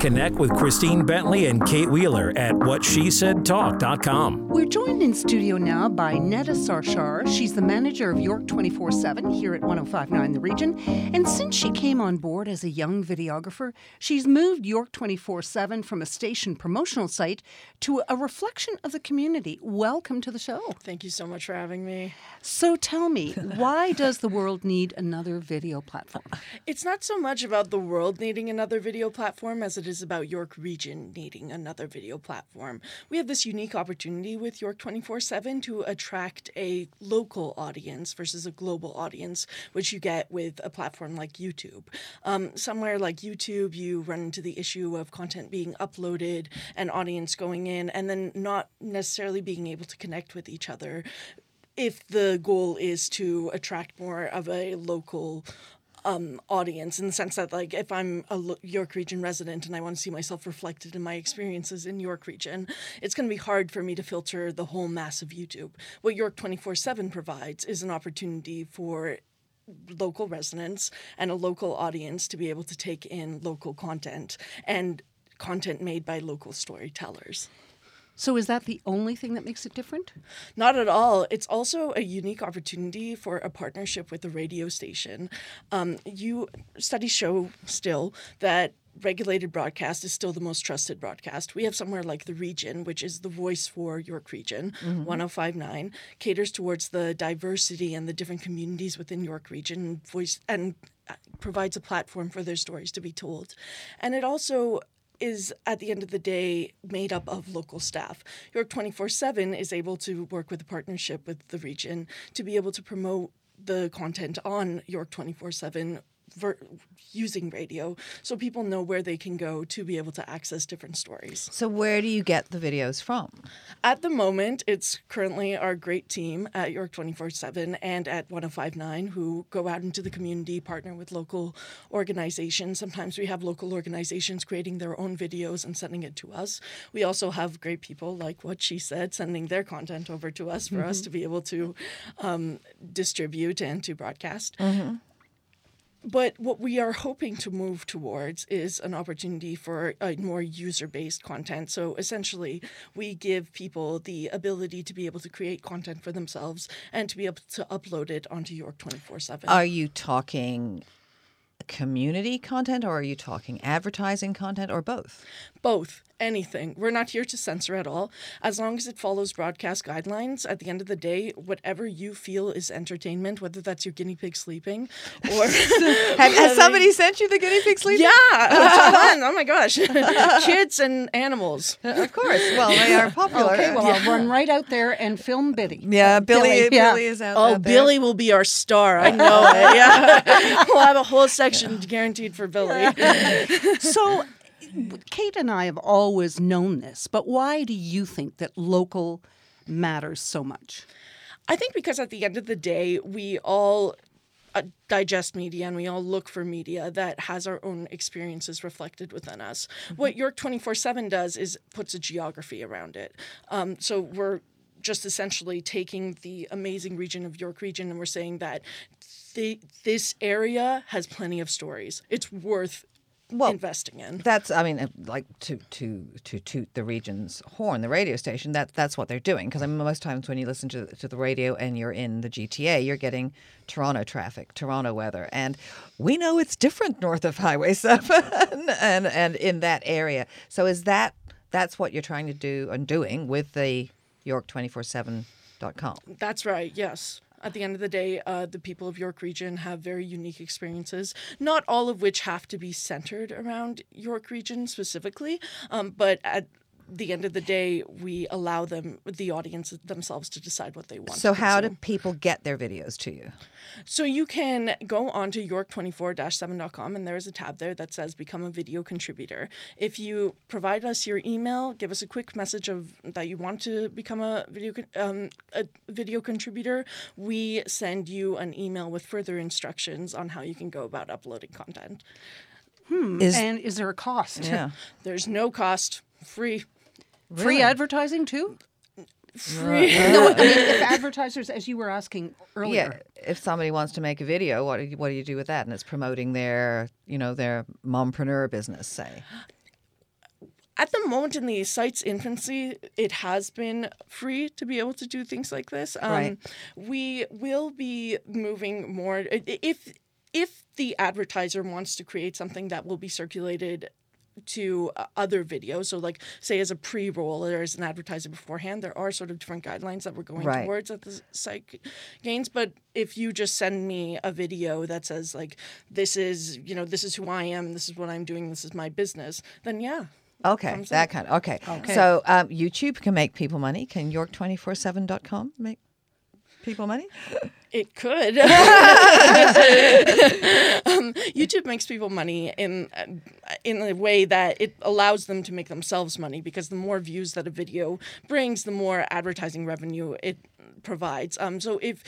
Connect with Christine Bentley and Kate Wheeler at whatshesaidtalk.com. We're joined in studio now by Nedda Sarshar. She's the manager of York 24 7 here at 1059 The Region. And since she came on board as a young videographer, she's moved York 24 7 from a station promotional site to a reflection of the community. Welcome to the show. Thank you so much for having me. So tell me, why does the world need another video platform? It's not so much about the world needing another video platform as it is about York Region needing another video platform. We have this unique opportunity with York 24 7 to attract a local audience versus a global audience, which you get with a platform like YouTube. Um, somewhere like YouTube, you run into the issue of content being uploaded and audience going in and then not necessarily being able to connect with each other if the goal is to attract more of a local um, audience in the sense that like if i'm a york region resident and i want to see myself reflected in my experiences in york region it's going to be hard for me to filter the whole mass of youtube. What york 24-7 provides is an opportunity for local residents and a local audience to be able to take in local content and content made by local storytellers So is that the only thing that makes it different? Not at all. It's also a unique opportunity for a partnership with the radio station. Um, you studies show still that regulated broadcast is still the most trusted broadcast. We have somewhere like the Region, which is the voice for York Region, Mhm. 1059, caters towards the diversity and the different communities within York Region, voice and uh, provides a platform for their stories to be told. And it also is at the end of the day made up of local staff. York 24 7 is able to work with a partnership with the region to be able to promote the content on York 24 7 using radio so people know where they can go to be able to access different stories. So where do you get the videos from? At the moment, it's currently our great team at York 24 7 and at 1059 who go out into the community, partner with local organizations. Sometimes we have local organizations creating their own videos and sending it to us. We also have great people like what she said, sending their content over to us for us Mhm. to be able to um, distribute and to broadcast. But what we are hoping to move towards is an opportunity for more user based content. So essentially, we give people the ability to be able to create content for themselves and to be able to upload it onto York 24 7. Are you talking community content or are you talking advertising content or both? Both. Anything. We're not here to censor at all. As long as it follows broadcast guidelines, at the end of the day, whatever you feel is entertainment, whether that's your guinea pig sleeping or. Have, has somebody sent you the guinea pig sleeping? Yeah. Oh my gosh. Kids and animals. Uh, of course. Well, they are popular. Okay, well, I'll run right out there and film Biddy. Yeah, Billy, yeah. Billy is out, Oh, out there. Oh, Billy will be our star. I know it. Yeah. we'll have a whole section guaranteed for Billy. so, Kate and I have always known this, but why do you think that local matters so much? I think because at the end of the day, we all uh, digest media and we all look for media that has our own experiences reflected within us. What York 24 7 does is puts a geography around it. Um, so we're just essentially taking the amazing region of York region and we're saying that the, this area has plenty of stories. It's worth investing in. That's, I mean, uh, like to to to toot the region's horn, the radio station. That that's what they're doing. Because I mean, most times when you listen to to the radio and you're in the GTA, you're getting Toronto traffic, Toronto weather, and we know it's different north of Highway Seven and and in that area. So is that that's what you're trying to do and doing with the York247.com? That's right, yes. At the end of the day, uh, the people of York Region have very unique experiences, not all of which have to be centered around York Region specifically, um, but at the end of the day, we allow them, the audience themselves, to decide what they want. So to how do people get their videos to you? So you can go on to york24-7.com and there is a tab there that says become a video contributor. If you provide us your email, give us a quick message of that you want to become a video um, a video contributor, we send you an email with further instructions on how you can go about uploading content. Hmm. Is- and is there a cost? Yeah. There's no cost, free. Free advertising too? Free. no, I mean, if advertisers, as you were asking earlier, Yeah, if somebody wants to make a video, what do you, what do you do with that? And it's promoting their, you know, their mompreneur business, say. at the moment in the site's infancy, it has been free to be able to do things like this. Um, Right. We will be moving more if if the advertiser wants to create something that will be circulated to uh, other videos. So, like, say, as a pre roll or as an advertiser beforehand, there are sort of different guidelines that we're going Right. towards at the site gains. But if you just send me a video that says, like, this is, you know, this is who I am, this is what I'm doing, this is my business, then yeah. Okay, that up. kind of okay. Okay. So um, YouTube can make people money. Can York247.com make people money? It could. um, YouTube makes people money in uh, in a way that it allows them to make themselves money because the more views that a video brings, the more advertising revenue it provides. Um, so if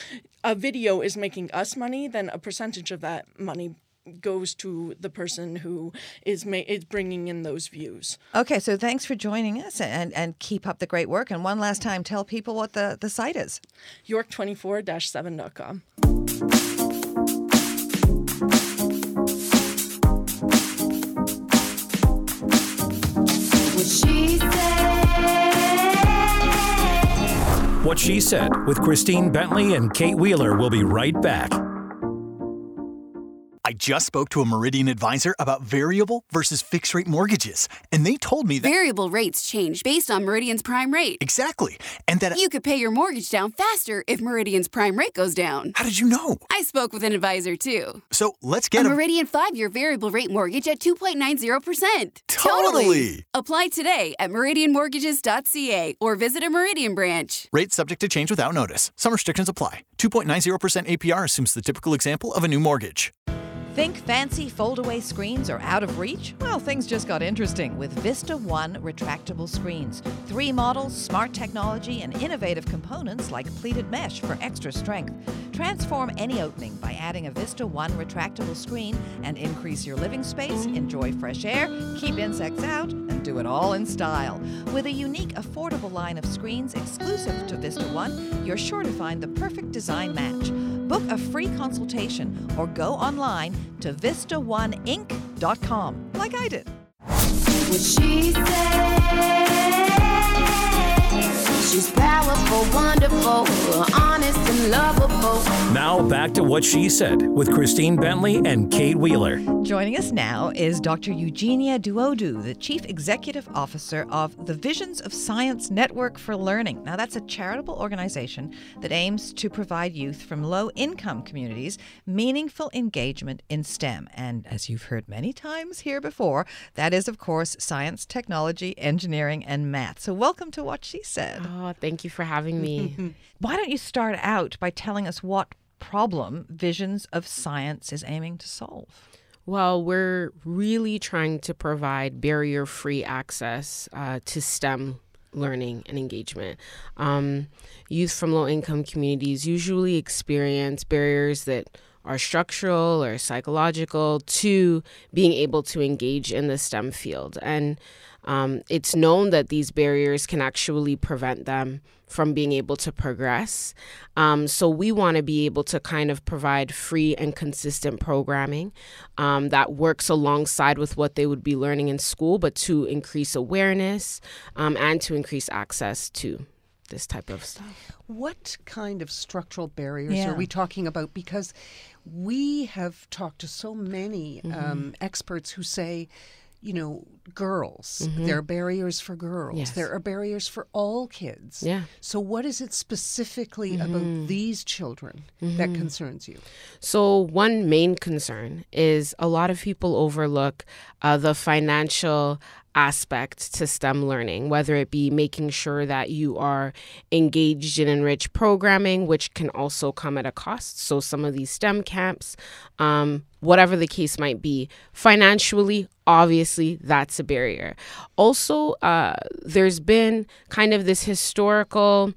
a video is making us money, then a percentage of that money goes to the person who is ma- is bringing in those views. Okay, so thanks for joining us and, and keep up the great work. And one last time, tell people what the, the site is. York24-7.com. What she said. What She Said with Christine Bentley and Kate Wheeler will be right back. I just spoke to a Meridian advisor about variable versus fixed rate mortgages, and they told me that. Variable rates change based on Meridian's prime rate. Exactly. And that. You could pay your mortgage down faster if Meridian's prime rate goes down. How did you know? I spoke with an advisor too. So let's A get a. Meridian 5 year variable rate mortgage at 2.90%. Totally. Apply today at meridianmortgages.ca or visit a Meridian branch. Rate subject to change without notice. Some restrictions apply. 2.90% APR assumes the typical example of a new mortgage. Think fancy foldaway screens are out of reach? Well, things just got interesting with Vista One retractable screens. Three models, smart technology, and innovative components like pleated mesh for extra strength. Transform any opening by adding a Vista One retractable screen and increase your living space, enjoy fresh air, keep insects out, and do it all in style. With a unique, affordable line of screens exclusive to Vista One, you're sure to find the perfect design match. Book a free consultation or go online to vistaoneinc.com, like I did. What she said. She's powerful, wonderful, honest and lovable. Now back to What She Said with Christine Bentley and Kate Wheeler. Joining us now is Dr. Eugenia Duodu, the Chief Executive Officer of the Visions of Science Network for Learning. Now, that's a charitable organization that aims to provide youth from low income communities meaningful engagement in STEM. And as you've heard many times here before, that is, of course, science, technology, engineering, and math. So, welcome to What She Said. Oh, thank you for having me. Why don't you start out by telling us what problem Visions of Science is aiming to solve? Well, we're really trying to provide barrier free access uh, to STEM learning and engagement. Um, youth from low income communities usually experience barriers that are structural or psychological to being able to engage in the STEM field. And um, it's known that these barriers can actually prevent them from being able to progress. Um, so we want to be able to kind of provide free and consistent programming um, that works alongside with what they would be learning in school, but to increase awareness um, and to increase access to this type of stuff. What kind of structural barriers Yeah. are we talking about? Because we have talked to so many Mm-hmm. um, experts who say, you know, girls, Mhm. there are barriers for girls, Yes. there are barriers for all kids. Yeah. So, what is it specifically Mhm. about these children that Mhm. concerns you? So, one main concern is a lot of people overlook uh, the financial aspect to STEM learning, whether it be making sure that you are engaged in enriched programming, which can also come at a cost. So, some of these STEM camps, um, whatever the case might be, financially, obviously, that's a barrier. Also, uh, there's been kind of this historical.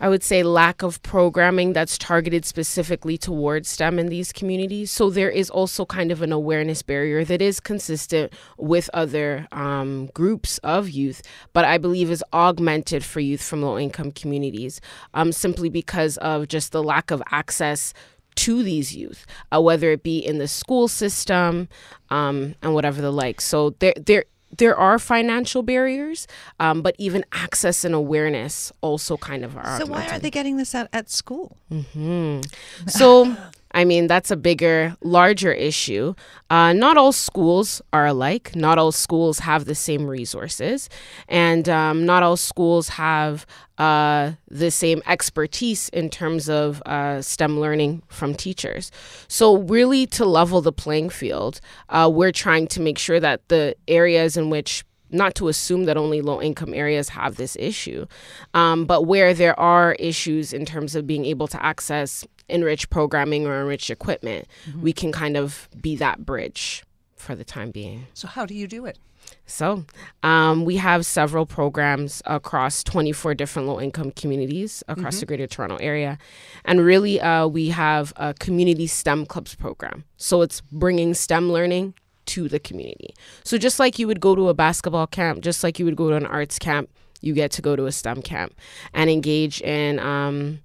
I would say lack of programming that's targeted specifically towards STEM in these communities. So there is also kind of an awareness barrier that is consistent with other um, groups of youth, but I believe is augmented for youth from low income communities um, simply because of just the lack of access to these youth, uh, whether it be in the school system um, and whatever the like. So there, there, there are financial barriers, um, but even access and awareness also kind of are. So why aren't they getting this at, at school? hmm So I mean, that's a bigger, larger issue. Uh, not all schools are alike. Not all schools have the same resources. And um, not all schools have uh, the same expertise in terms of uh, STEM learning from teachers. So, really, to level the playing field, uh, we're trying to make sure that the areas in which not to assume that only low income areas have this issue, um, but where there are issues in terms of being able to access enriched programming or enrich equipment, Mhm. we can kind of be that bridge for the time being. So, how do you do it? So, um, we have several programs across 24 different low income communities across Mhm. the Greater Toronto Area. And really, uh, we have a community STEM clubs program. So, it's bringing STEM learning to the community. So, just like you would go to a basketball camp, just like you would go to an arts camp, you get to go to a STEM camp and engage in. Um,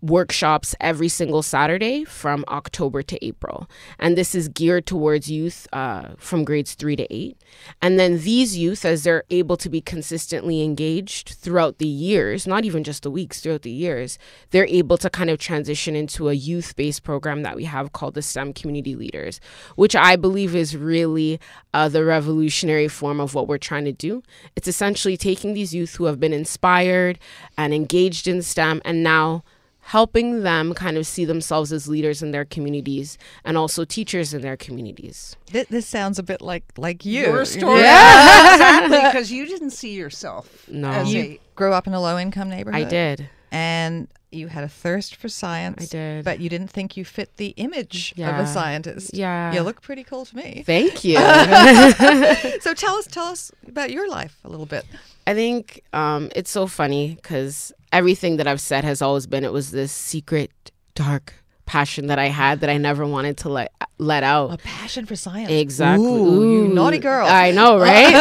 workshops every single Saturday from October to April. And this is geared towards youth uh, from grades three to eight. And then these youth, as they're able to be consistently engaged throughout the years, not even just the weeks, throughout the years, they're able to kind of transition into a youth based program that we have called the STEM Community Leaders, which I believe is really uh, the revolutionary form of what we're trying to do. It's essentially taking these youth who have been inspired and engaged in STEM and now helping them kind of see themselves as leaders in their communities and also teachers in their communities. This, this sounds a bit like like you. Your story. know? exactly, because you didn't see yourself No. as you a grew up in a low income neighborhood. I did. And you had a thirst for science. I did. But you didn't think you fit the image of a scientist. Yeah. You look pretty cool to me. Thank you. so tell us tell us about your life a little bit. I think um, it's so funny because everything that I've said has always been it was this secret, dark passion that I had that I never wanted to let let out. A passion for science. Exactly. Ooh, you naughty girl. I know, right?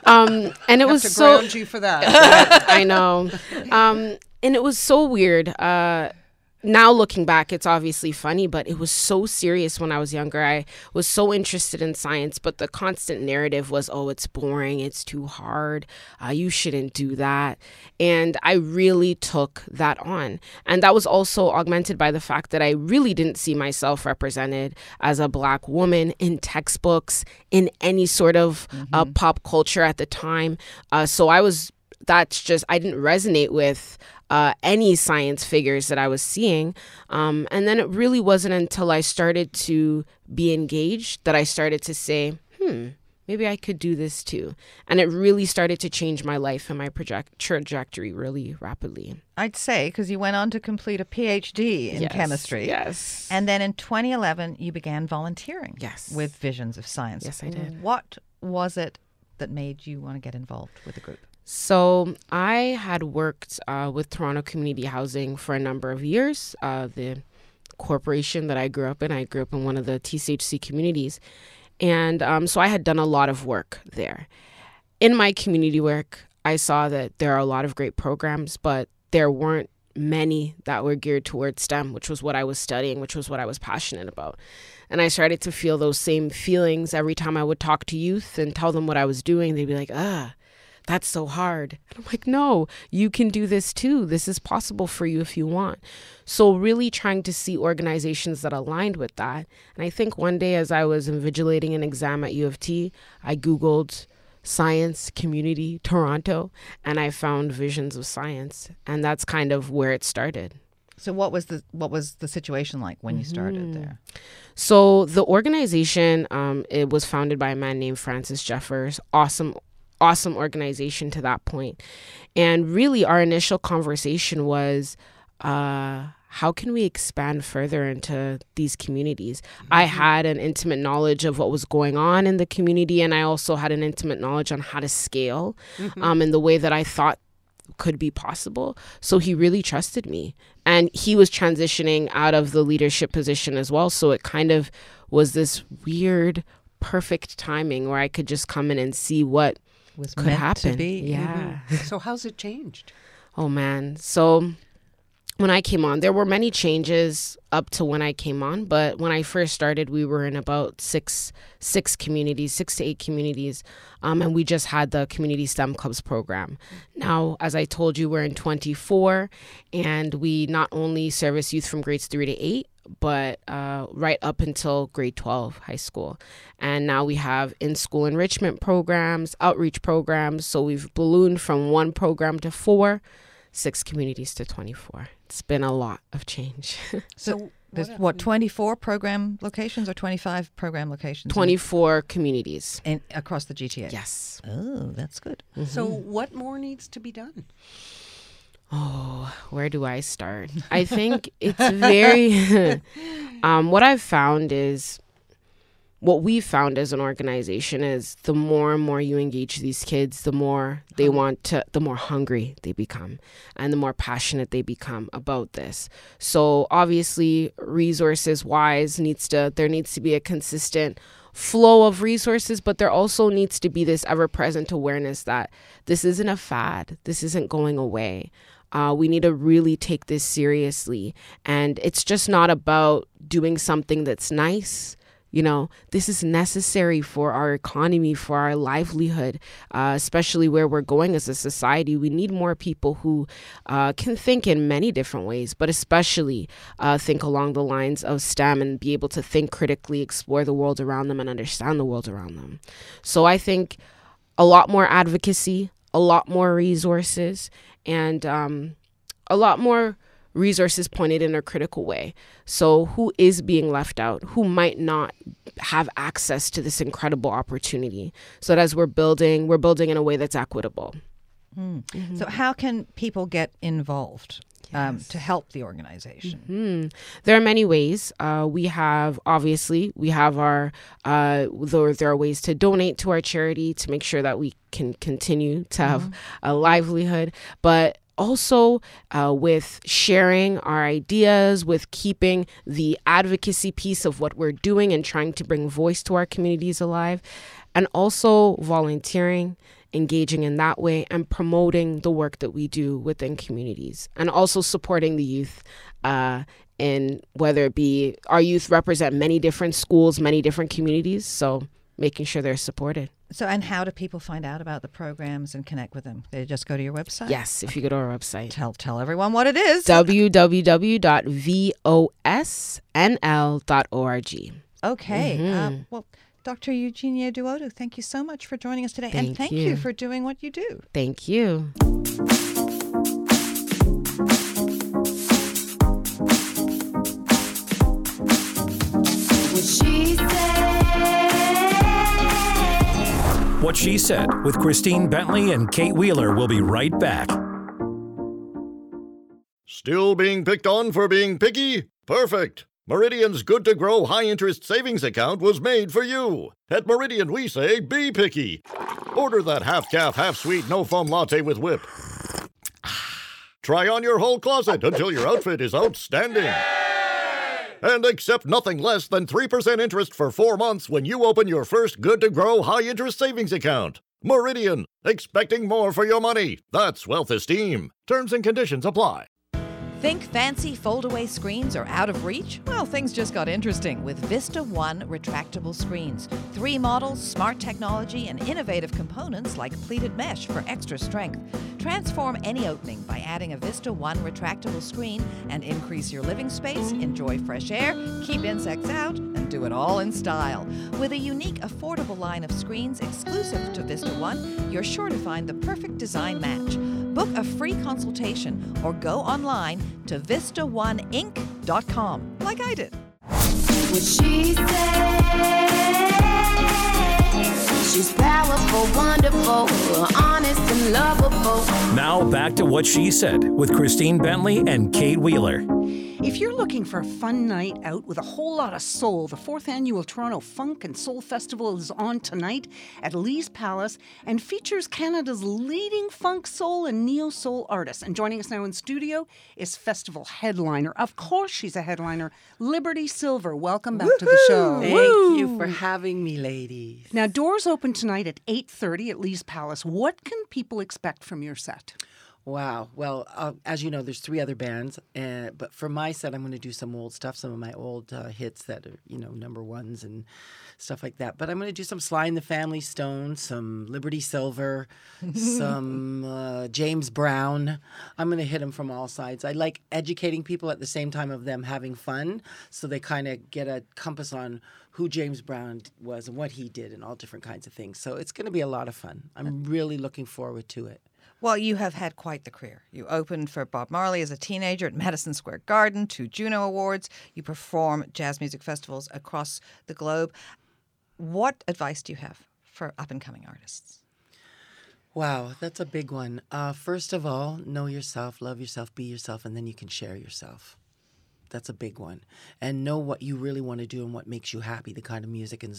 um, and it was so. you for that. I know. Um, and it was so weird. Uh, now looking back, it's obviously funny, but it was so serious when I was younger. I was so interested in science, but the constant narrative was, oh, it's boring, it's too hard, uh, you shouldn't do that. And I really took that on. And that was also augmented by the fact that I really didn't see myself represented as a black woman in textbooks, in any sort of uh, pop culture at the time. Uh, so I was that's just I didn't resonate with uh, any science figures that I was seeing. Um, and then it really wasn't until I started to be engaged that I started to say, hmm, maybe I could do this too. And it really started to change my life and my project trajectory really rapidly. I'd say because you went on to complete a PhD in Yes, chemistry. yes. And then in 2011, you began volunteering. Yes. With Visions of Science. Yes, I did. What was it that made you want to get involved with the group? So I had worked uh, with Toronto Community Housing for a number of years. Uh, the corporation that I grew up in, I grew up in one of the TCHC communities, and um, so I had done a lot of work there. In my community work, I saw that there are a lot of great programs, but there weren't many that were geared towards STEM, which was what I was studying, which was what I was passionate about. And I started to feel those same feelings every time I would talk to youth and tell them what I was doing. They'd be like, ah, that's so hard. And I'm like, no, you can do this too. This is possible for you if you want. So, really trying to see organizations that aligned with that. And I think one day as I was invigilating an exam at U of T, I Googled science community Toronto and I found Visions of Science. And that's kind of where it started. So what was the what was the situation like when you started Mhm. there? So the organization, um, it was founded by a man named Francis Jeffers. Awesome, awesome organization to that point. And really, our initial conversation was, uh, how can we expand further into these communities? I had an intimate knowledge of what was going on in the community, and I also had an intimate knowledge on how to scale, Mhm. um, in the way that I thought could be possible. So he really trusted me. And he was transitioning out of the leadership position as well. So it kind of was this weird, perfect timing where I could just come in and see what Was could meant to happen. be. Yeah. so how's it changed? Oh man. So when I came on, there were many changes up to when I came on, but when I first started, we were in about six six communities, six to eight communities, um, and we just had the community STEM clubs program. Now, as I told you, we're in 24, and we not only service youth from grades three to eight, but uh, right up until grade 12 high school. And now we have in school enrichment programs, outreach programs. So we've ballooned from one program to four, six communities to 24. It's been a lot of change. So there's what, 24 program locations or 25 program locations? in- 24 communities in, across the GTA. Yes. Oh, that's good. So, what more needs to be done? Oh, where do I start? I think it's very. um, what I've found is, what we've found as an organization is the more and more you engage these kids, the more they want to, the more hungry they become, and the more passionate they become about this. So obviously, resources wise, needs to there needs to be a consistent flow of resources, but there also needs to be this ever present awareness that this isn't a fad, this isn't going away. Uh, we need to really take this seriously. And it's just not about doing something that's nice. You know, this is necessary for our economy, for our livelihood, uh, especially where we're going as a society. We need more people who uh, can think in many different ways, but especially uh, think along the lines of STEM and be able to think critically, explore the world around them, and understand the world around them. So I think a lot more advocacy, a lot more resources, and um, a lot more resources pointed in a critical way. So, who is being left out? Who might not have access to this incredible opportunity? So that as we're building, we're building in a way that's equitable. Mm. So, how can people get involved um, to help the organization? Hmm. There are many ways. Uh, we have obviously we have our uh, there, there are ways to donate to our charity to make sure that we can continue to have a livelihood, but also uh, with sharing our ideas, with keeping the advocacy piece of what we're doing and trying to bring voice to our communities alive, and also volunteering engaging in that way and promoting the work that we do within communities and also supporting the youth uh, in whether it be our youth represent many different schools many different communities so making sure they're supported So, and how do people find out about the programs and connect with them? They just go to your website? yes if you go to our website Tell, tell everyone what it is. www.vosnl.org Okay. Mhm. Um, well, Dr. Eugenia Duodu, thank you so much for joining us today. Thank and thank you. you. for doing what you do. thank you What she said. What She Said with Christine Bentley and Kate Wheeler will be right back. Still being picked on for being picky? Perfect. Meridian's Good to Grow High Interest Savings Account was made for you. At Meridian, we say be picky. Order that half calf, half sweet, no foam latte with whip. Try on your whole closet until your outfit is outstanding. And accept nothing less than 3% interest for four months when you open your first Good to Grow High Interest Savings Account. Meridian, expecting more for your money. That's wealth esteem. Terms and conditions apply. Think fancy foldaway screens are out of reach? Well, things just got interesting with Vista One retractable screens. Three models, smart technology, and innovative components like pleated mesh for extra strength. Transform any opening by adding a Vista One retractable screen and increase your living space, enjoy fresh air, keep insects out, and do it all in style. With a unique, affordable line of screens exclusive to Vista One, you're sure to find the perfect design match. Book a free consultation or go online to VistaOneInc.com, like I did. What she said. She's powerful, wonderful, honest and lovable. Now back to What She Said with Christine Bentley and Kate Wheeler. If you're looking for a fun night out with a whole lot of soul, the fourth annual Toronto Funk and Soul Festival is on tonight at Lee's Palace and features Canada's leading funk, soul, and neo soul artists. And joining us now in studio is festival headliner. Of course, she's a headliner, Liberty Silver. Welcome back to the show. Thank you for having me, ladies. Now, doors open tonight at 8:30 at Lee's Palace. What can people expect from your set? Wow. Well, uh, as you know, there's three other bands, uh, but for my set, I'm going to do some old stuff, some of my old uh, hits that are, you know, number ones and stuff like that. But I'm going to do some Sly and the Family Stone, some Liberty Silver, some uh, James Brown. I'm going to hit them from all sides. I like educating people at the same time of them having fun, so they kind of get a compass on who James Brown was and what he did and all different kinds of things. So it's going to be a lot of fun. I'm really looking forward to it. Well, you have had quite the career. You opened for Bob Marley as a teenager at Madison Square Garden, two Juno Awards. You perform jazz music festivals across the globe. What advice do you have for up and coming artists? Wow, that's a big one. Uh, first of all, know yourself, love yourself, be yourself, and then you can share yourself. That's a big one. And know what you really want to do and what makes you happy, the kind of music and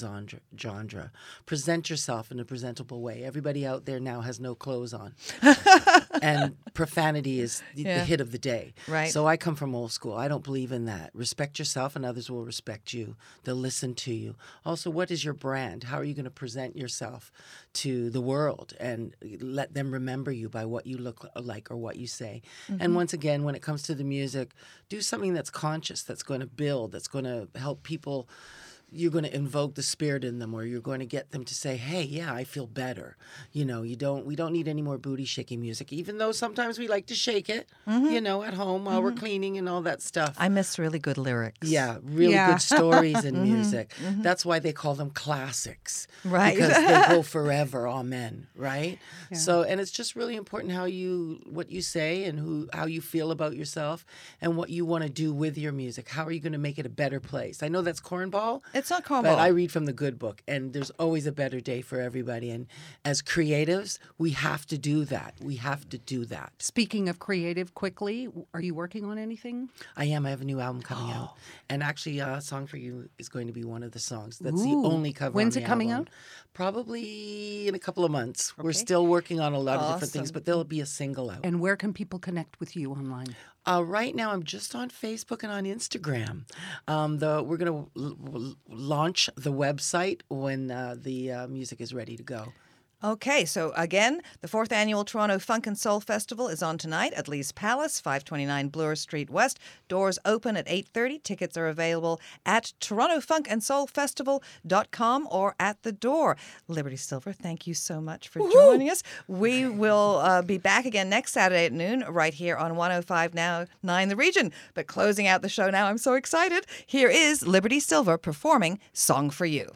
genre. Present yourself in a presentable way. Everybody out there now has no clothes on. and profanity is the, Yeah. the hit of the day. Right. So I come from old school. I don't believe in that. Respect yourself and others will respect you. They'll listen to you. Also, what is your brand? How are you going to present yourself to the world and let them remember you by what you look like or what you say? Mhm. And once again, when it comes to the music, do something that's conscious, that's going to build, that's going to help people. You're going to invoke the spirit in them, or you're going to get them to say, "Hey, yeah, I feel better." You know, you don't. We don't need any more booty shaking music, even though sometimes we like to shake it. You know, at home while we're Mhm. cleaning and all that stuff. I miss really good lyrics. Yeah, really Yeah. good stories in Mhm, music. mhm. That's why they call them classics. Right. Because they go forever, amen, right? Yeah. So and it's just really important how you what you say and who how you feel about yourself and what you want to do with your music. How are you going to make it a better place? I know that's cornball. It's not But. I read from the good book and there's always a better day for everybody and as creatives, we have to do that. We have to do that. Speaking of creative, quickly, are you working on anything? I am. I have a new album coming out, and actually, uh, "Song for You" is going to be one of the songs. That's Ooh. the only cover. When's on it coming album. out? Probably in a couple of months. We're still working on a lot of different things, but there'll be a single out. And where can people connect with you online? Uh, right now, I'm just on Facebook and on Instagram. Um, the we're gonna l- l- launch the website when uh, the uh, music is ready to go. Okay, so again, the fourth annual Toronto Funk and Soul Festival is on tonight at Lee's Palace, 529 Bloor Street West. Doors open at 8.30. Tickets are available at torontofunkandsoulfestival.com or at the door. Liberty Silver, thank you so much for joining us. We will uh, be back again next Saturday at noon right here on 105 Now 9 The Region. But closing out the show now, I'm so excited. Here is Liberty Silver performing Song for You.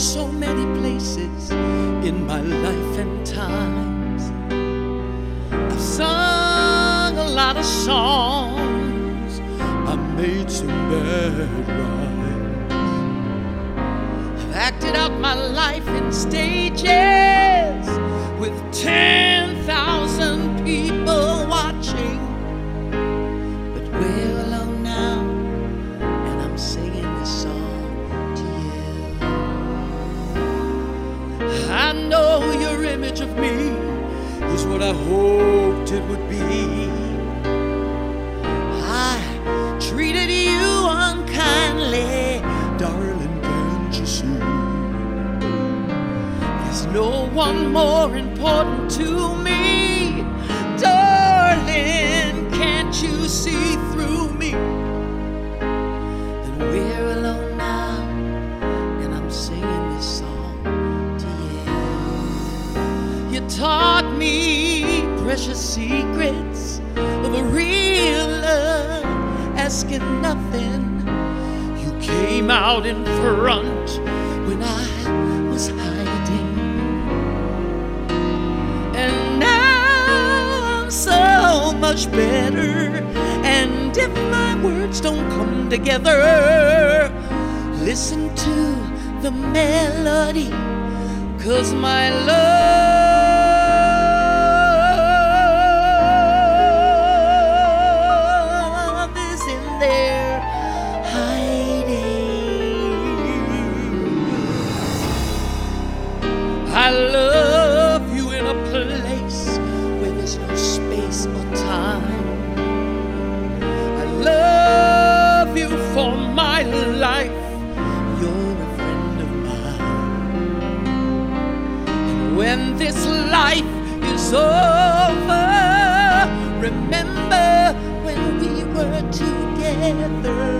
So many places in my life and times. I've sung a lot of songs. I made some bad rhymes. I've acted out my life in stages with 10,000 image of me is what I hoped it would be. I treated you unkindly, darling, can't you see? There's no one more important to me, darling, can't you see through me? That we're alone taught me precious secrets of a real love, asking nothing. You came out in front when I was hiding. And now I'm so much better. And if my words don't come together, listen to the melody. Cause my love over. Remember when we were together?